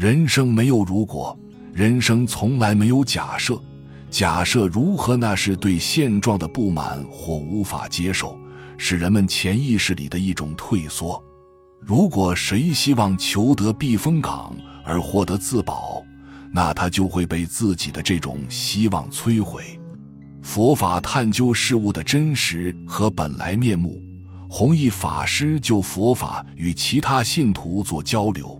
人生没有如果，人生从来没有假设。假设如何？那是对现状的不满或无法接受，是人们潜意识里的一种退缩。如果谁希望求得避风港而获得自保，那他就会被自己的这种希望摧毁。佛法探究事物的真实和本来面目。弘一法师就佛法与其他信徒做交流，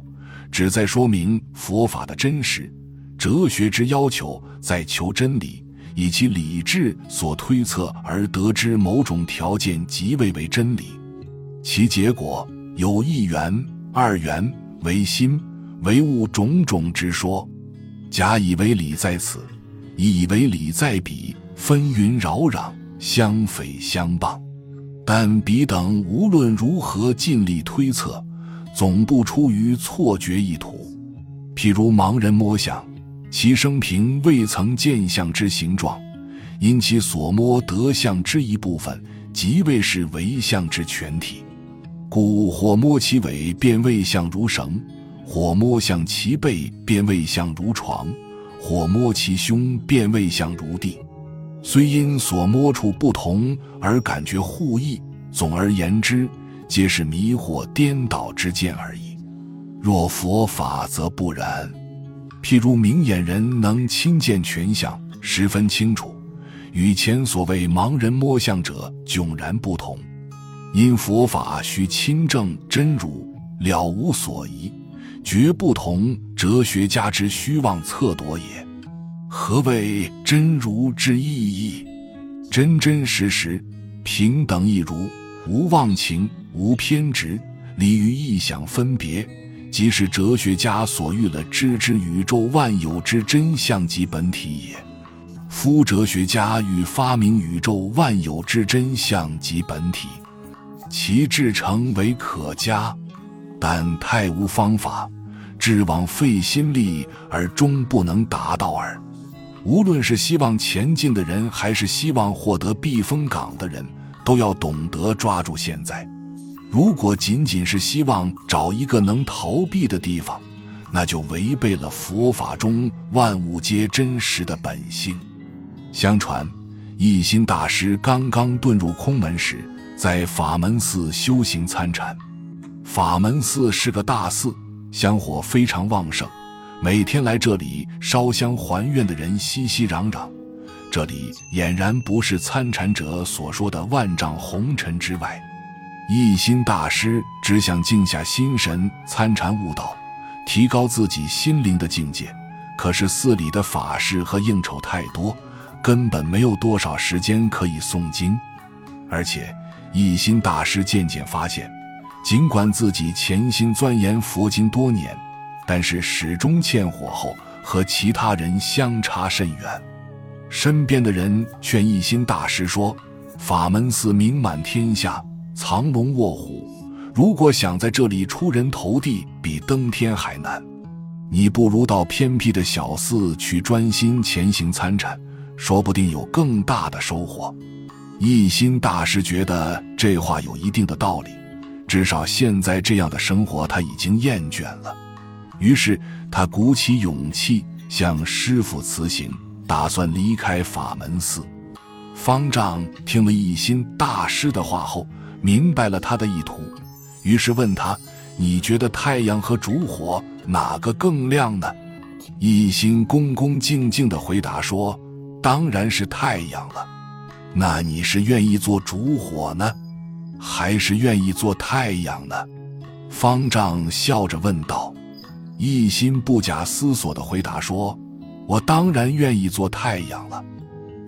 旨在说明佛法的真实。哲学之要求在求真理，以其理智所推测而得知某种条件即谓为真理。其结果有一元、二元为心唯物种种之说。假以为理在此，以为理在彼，纷纭扰攘，相匪相谤。但彼等无论如何尽力推测，总不出于错觉意图。譬如盲人摸象。其生平未曾见象之形状，因其所摸得象之一部分，即未是为象之全体，故或摸其尾，便谓象如绳；或摸象其背，便谓象如床；或摸其胸，便谓象如地。虽因所摸处不同而感觉互异，总而言之，皆是迷惑颠倒之见而已。若佛法，则不然。譬如明眼人能亲见全相，十分清楚，与前所谓盲人摸象者迥然不同。因佛法须亲证真如，了无所疑，绝不同哲学家之虚妄测度也。何谓真如之意义？真真实实，平等一如，无妄情，无偏执，离于意想分别。即是哲学家所欲了知之宇宙万有之真相及本体也。夫哲学家欲发明宇宙万有之真相及本体，其至诚为可嘉，但太无方法，至往费心力而终不能达到耳。无论是希望前进的人，还是希望获得避风港的人，都要懂得抓住现在。如果仅仅是希望找一个能逃避的地方，那就违背了佛法中万物皆真实的本性。相传，一心大师刚刚遁入空门时，在法门寺修行参禅。法门寺是个大寺，香火非常旺盛，每天来这里烧香还愿的人熙熙攘攘。这里俨然不是参禅者所说的万丈红尘之外。一心大师只想静下心神参禅悟道，提高自己心灵的境界。可是寺里的法事和应酬太多，根本没有多少时间可以诵经。而且一心大师渐渐发现，尽管自己潜心钻研佛经多年，但是始终欠火候和其他人相差甚远。身边的人劝一心大师说：“法门寺名满天下。”藏龙卧虎，如果想在这里出人头地，比登天还难。你不如到偏僻的小寺去专心潜行参禅，说不定有更大的收获。一心大师觉得这话有一定的道理，至少现在这样的生活他已经厌倦了。于是他鼓起勇气向师傅辞行，打算离开法门寺。方丈听了一心大师的话后。明白了他的意图，于是问他：“你觉得太阳和烛火哪个更亮呢？”一心恭恭敬敬地回答说：“当然是太阳了。”那你是愿意做烛火呢，还是愿意做太阳呢？方丈笑着问道。一心不假思索地回答说：“我当然愿意做太阳了。”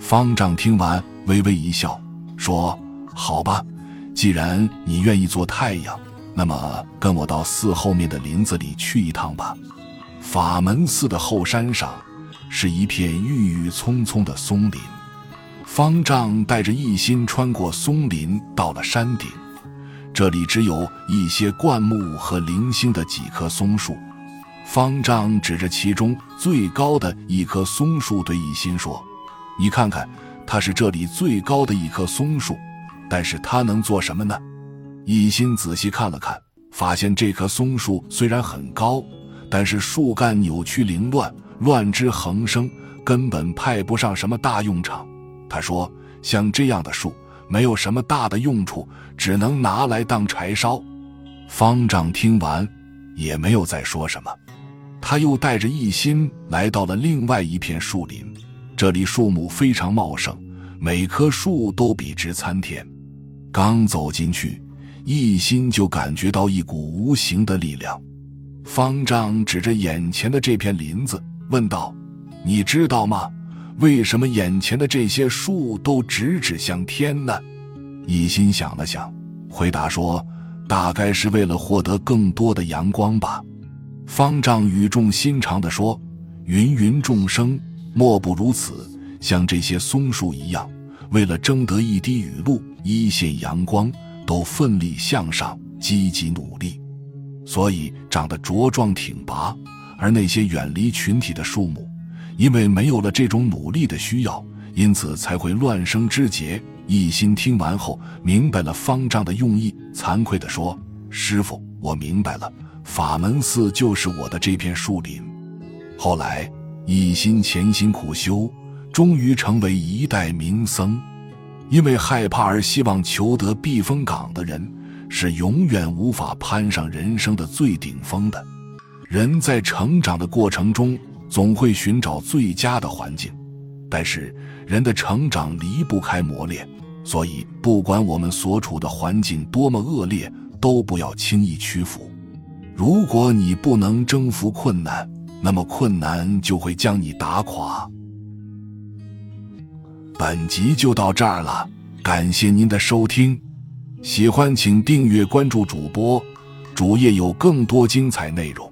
方丈听完微微一笑，说：“好吧。”既然你愿意做太阳，那么跟我到寺后面的林子里去一趟吧。法门寺的后山上是一片郁郁葱葱的松林。方丈带着一心穿过松林，到了山顶。这里只有一些灌木和零星的几棵松树。方丈指着其中最高的一棵松树，对一心说：“你看看，它是这里最高的一棵松树。”但是他能做什么呢？一心仔细看了看，发现这棵松树虽然很高，但是树干扭曲凌乱，乱枝横生，根本派不上什么大用场。他说：“像这样的树，没有什么大的用处，只能拿来当柴烧。”方丈听完，也没有再说什么。他又带着一心来到了另外一片树林，这里树木非常茂盛，每棵树都笔直参天。刚走进去，一心就感觉到一股无形的力量。方丈指着眼前的这片林子，问道：“你知道吗？为什么眼前的这些树都直指向天呢？”一心想了想，回答说：“大概是为了获得更多的阳光吧。”方丈语重心长地说：“芸芸众生，莫不如此。像这些松树一样，为了争得一滴雨露、一线阳光，都奋力向上，积极努力。”所以长得茁壮挺拔，而那些远离群体的树木，因为没有了这种努力的需要，因此才会乱生枝节。一心听完后，明白了方丈的用意，惭愧地说：“师傅，我明白了，法门寺就是我的这片树林。”后来，一心潜心苦修，终于成为一代名僧。因为害怕而希望求得避风港的人。是永远无法攀上人生的最顶峰的。人在成长的过程中，总会寻找最佳的环境，但是人的成长离不开磨练，所以不管我们所处的环境多么恶劣，都不要轻易屈服。如果你不能征服困难，那么困难就会将你打垮。本集就到这儿了，感谢您的收听。喜欢请订阅关注主播，主页有更多精彩内容。